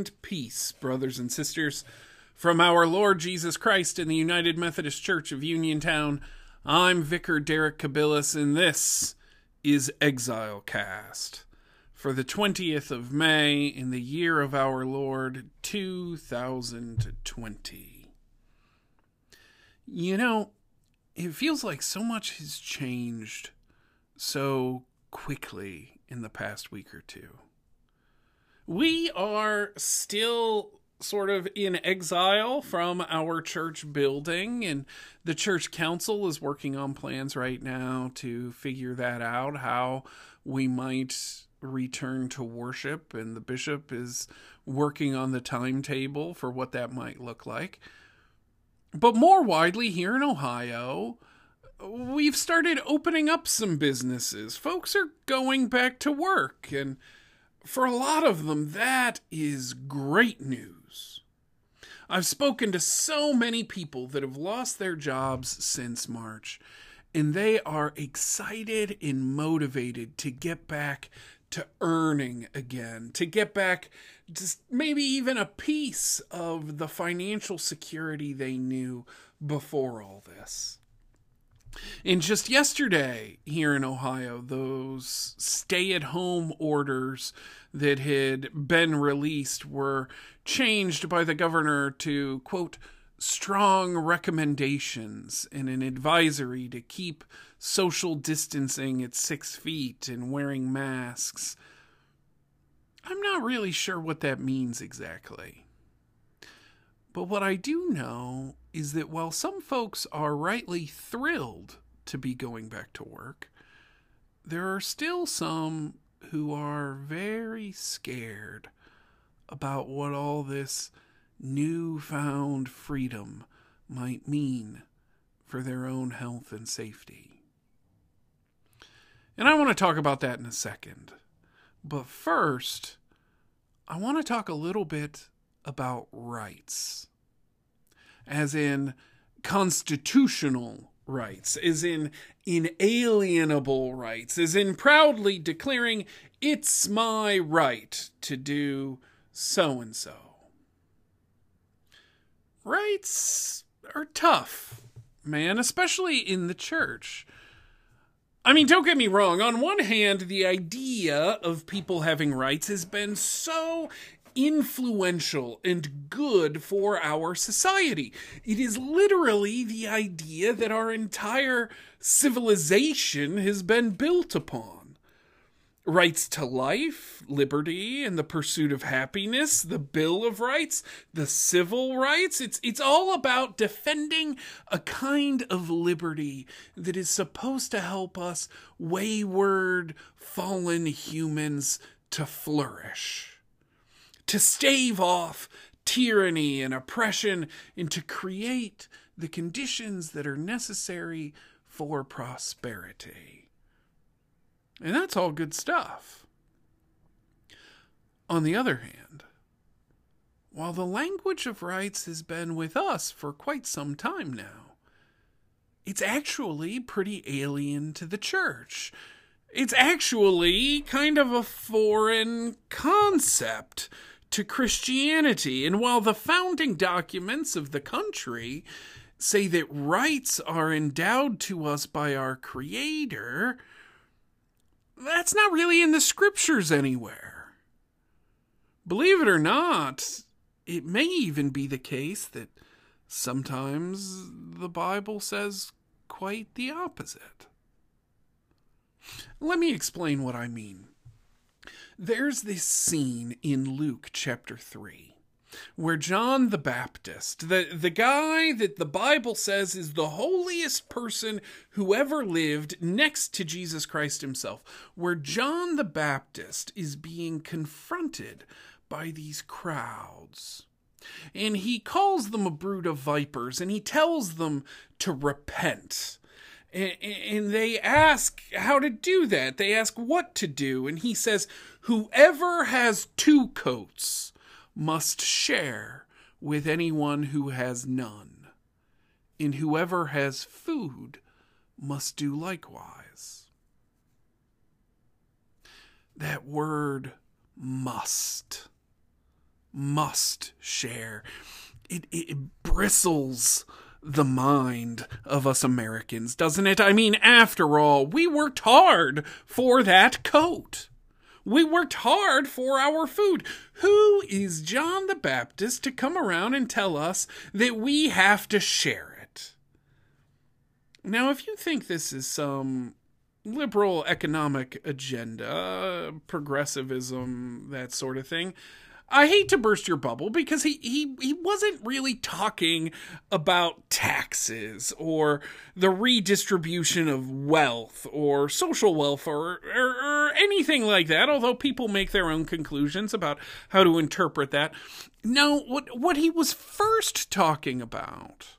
And peace, brothers and sisters, from our Lord Jesus Christ in the United Methodist Church of Uniontown. I'm Vicar Derek Cabillas, and this is Exile Cast for the 20th of May in the year of our Lord 2020. You know, it feels like so much has changed so quickly in the past week or two. We are still sort of in exile from our church building, and the church council is working on plans right now to figure that out how we might return to worship, and the bishop is working on the timetable for what that might look like. But more widely here in Ohio, we've started opening up some businesses. Folks are going back to work, and for a lot of them, that is great news. I've spoken to so many people that have lost their jobs since March, and they are excited and motivated to get back to earning again, to get back just maybe even a piece of the financial security they knew before all this. And just yesterday here in Ohio, those stay at home orders that had been released were changed by the governor to, quote, strong recommendations and an advisory to keep social distancing at six feet and wearing masks. I'm not really sure what that means exactly. But what I do know is that while some folks are rightly thrilled to be going back to work, there are still some who are very scared about what all this newfound freedom might mean for their own health and safety. And I want to talk about that in a second. But first, I want to talk a little bit about rights, as in constitutional rights, as in inalienable rights, as in proudly declaring it's my right to do so and so. Rights are tough, man, especially in the church. I mean, don't get me wrong. On one hand, the idea of people having rights has been so influential and good for our society. It is literally the idea that our entire civilization has been built upon rights to life, liberty, and the pursuit of happiness, the Bill of Rights, the civil rights. It's it's all about defending a kind of liberty that is supposed to help us wayward fallen humans to flourish. To stave off tyranny and oppression and to create the conditions that are necessary for prosperity. And that's all good stuff. On the other hand, while the language of rights has been with us for quite some time now, it's actually pretty alien to the church. It's actually kind of a foreign concept to Christianity. And while the founding documents of the country say that rights are endowed to us by our Creator, that's not really in the scriptures anywhere. Believe it or not, it may even be the case that sometimes the Bible says quite the opposite. Let me explain what I mean. There's this scene in Luke chapter 3 where John the Baptist, the, the guy that the Bible says is the holiest person who ever lived next to Jesus Christ himself, where John the Baptist is being confronted by these crowds. And he calls them a brood of vipers and he tells them to repent. And, they ask how to do that. They ask what to do. And he says, Whoever has two coats, must share with anyone who has none, and whoever has food must do likewise. That word must must share. It, it, bristles the mind of us Americans, doesn't it? I mean, after all, we worked hard for that coat. We worked hard for our food. Who is John the Baptist to come around and tell us that we have to share it? Now, if you think this is some liberal economic agenda, progressivism, that sort of thing, I hate to burst your bubble because he, he, he wasn't really talking about taxes or the redistribution of wealth or social welfare or, or, or, anything like that, although people make their own conclusions about how to interpret that. No, what, what he was first talking about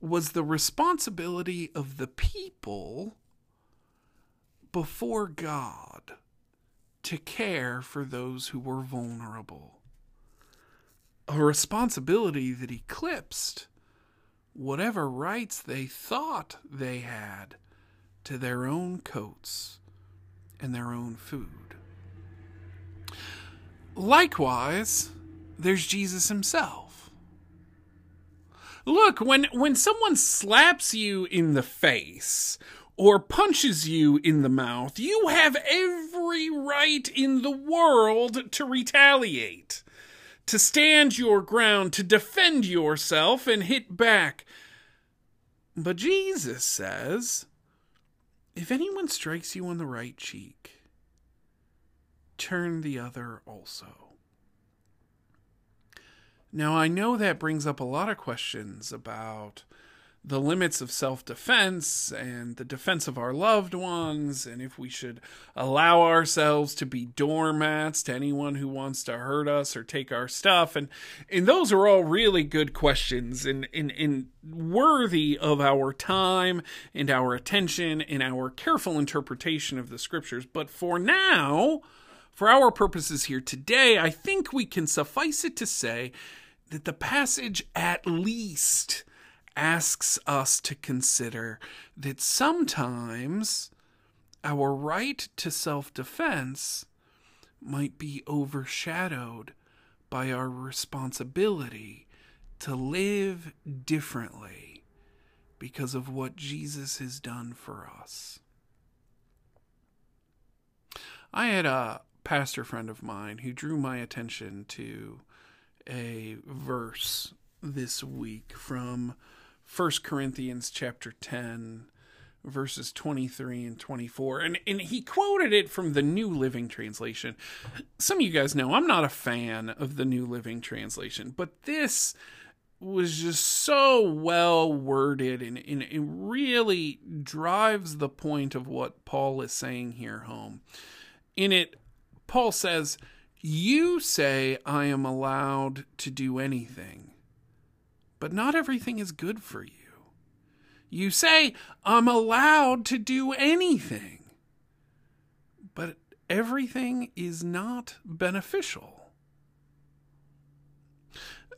was the responsibility of the people before God to care for those who were vulnerable. A responsibility that eclipsed whatever rights they thought they had to their own coats and their own food. Likewise, there's Jesus himself. Look, when, when someone slaps you in the face or punches you in the mouth, you have every right in the world to retaliate, to stand your ground, to defend yourself and hit back. But Jesus says, if anyone strikes you on the right cheek, turn the other also. Now, I know that brings up a lot of questions about the limits of self defense and the defense of our loved ones, and if we should allow ourselves to be doormats to anyone who wants to hurt us or take our stuff. And, and those are all really good questions and, and, and worthy of our time and our attention and our careful interpretation of the scriptures. But for now, for our purposes here today, I think we can suffice it to say that the passage at least asks us to consider that sometimes our right to self defense might be overshadowed by our responsibility to live differently because of what Jesus has done for us. I had a pastor friend of mine who drew my attention to a verse this week from 1 Corinthians chapter 10 verses 23 and 24 and and he quoted it from the New Living Translation. Some of you guys know I'm not a fan of the New Living Translation, but this was just so well worded and, and it really drives the point of what Paul is saying here home. In it, Paul says, You say I am allowed to do anything but not everything is good for you. You say, I'm allowed to do anything, but everything is not beneficial.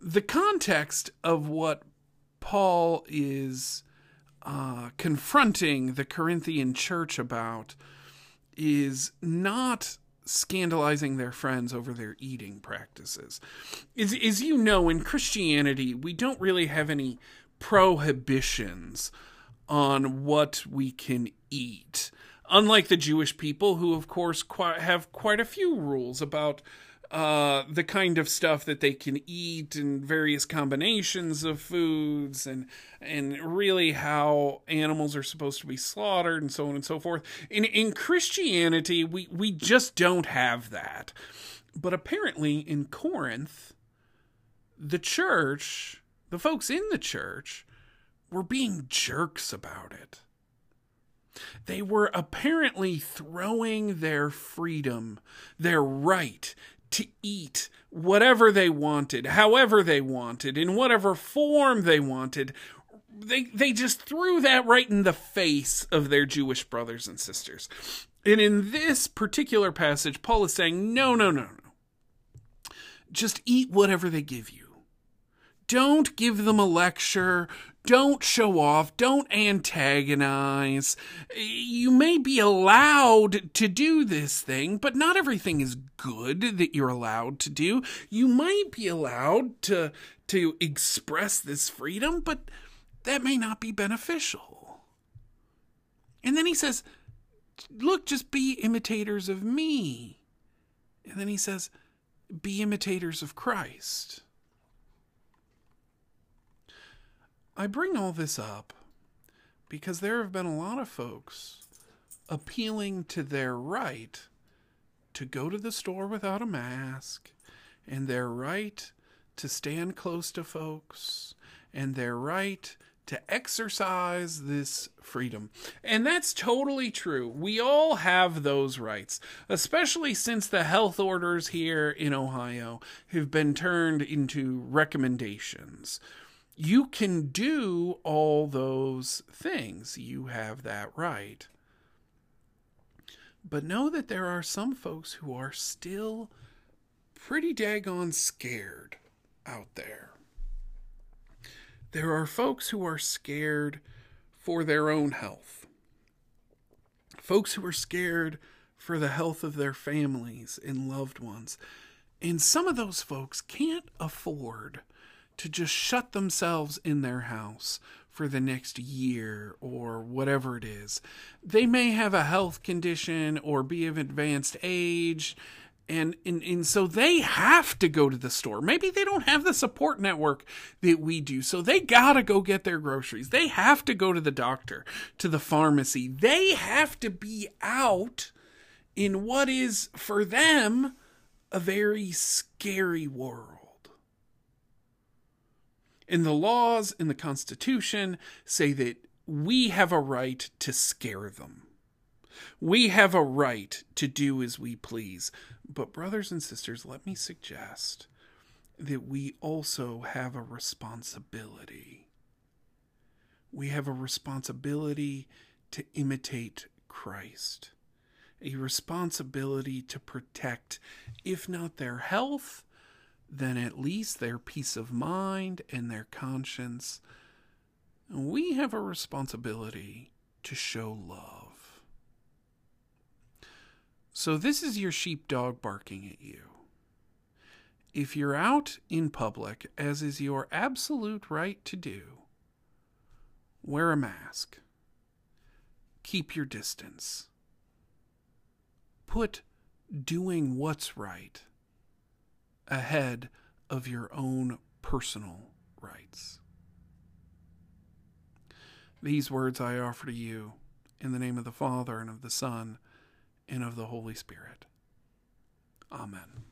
The context of what Paul is uh, confronting the Corinthian church about is not scandalizing their friends over their eating practices. As, as you know, in Christianity, we don't really have any prohibitions on what we can eat. Unlike the Jewish people, who, of course, have quite a few rules about uh, the kind of stuff that they can eat and various combinations of foods and and really how animals are supposed to be slaughtered and so on and so forth. In in Christianity, we we just don't have that. But apparently in Corinth, the church, the folks in the church were being jerks about it. They were apparently throwing their freedom, their right to eat whatever they wanted, however they wanted, in whatever form they wanted. They they just threw that right in the face of their Jewish brothers and sisters. And in this particular passage, Paul is saying, no, no, no, no. Just eat whatever they give you. Don't give them a lecture. Don't show off. Don't antagonize. You may be allowed to do this thing, but not everything is good that you're allowed to do. You might be allowed to, to express this freedom, but that may not be beneficial. And then he says, Look, just be imitators of me. And then he says, Be imitators of Christ. I bring all this up because there have been a lot of folks appealing to their right to go to the store without a mask and their right to stand close to folks and their right to exercise this freedom. And that's totally true. We all have those rights, especially since the health orders here in Ohio have been turned into recommendations you can do all those things. You have that right. But know that there are some folks who are still pretty daggone scared out there. There are folks who are scared for their own health, folks who are scared for the health of their families and loved ones. And some of those folks can't afford to just shut themselves in their house for the next year or whatever it is. They may have a health condition or be of advanced age. And, and and so they have to go to the store. Maybe they don't have the support network that we do. So they gotta go get their groceries. They have to go to the doctor, to the pharmacy. They have to be out in what is for them a very scary world. And the laws in the Constitution say that we have a right to scare them. We have a right to do as we please. But, brothers and sisters, let me suggest that we also have a responsibility. We have a responsibility to imitate Christ, a responsibility to protect, if not their health, then at least their peace of mind and their conscience, we have a responsibility to show love. So, this is your sheepdog barking at you. If you're out in public, as is your absolute right to do, wear a mask, keep your distance, put doing what's right ahead of your own personal rights. These words I offer to you in the name of the Father, and of the Son, and of the Holy Spirit. Amen.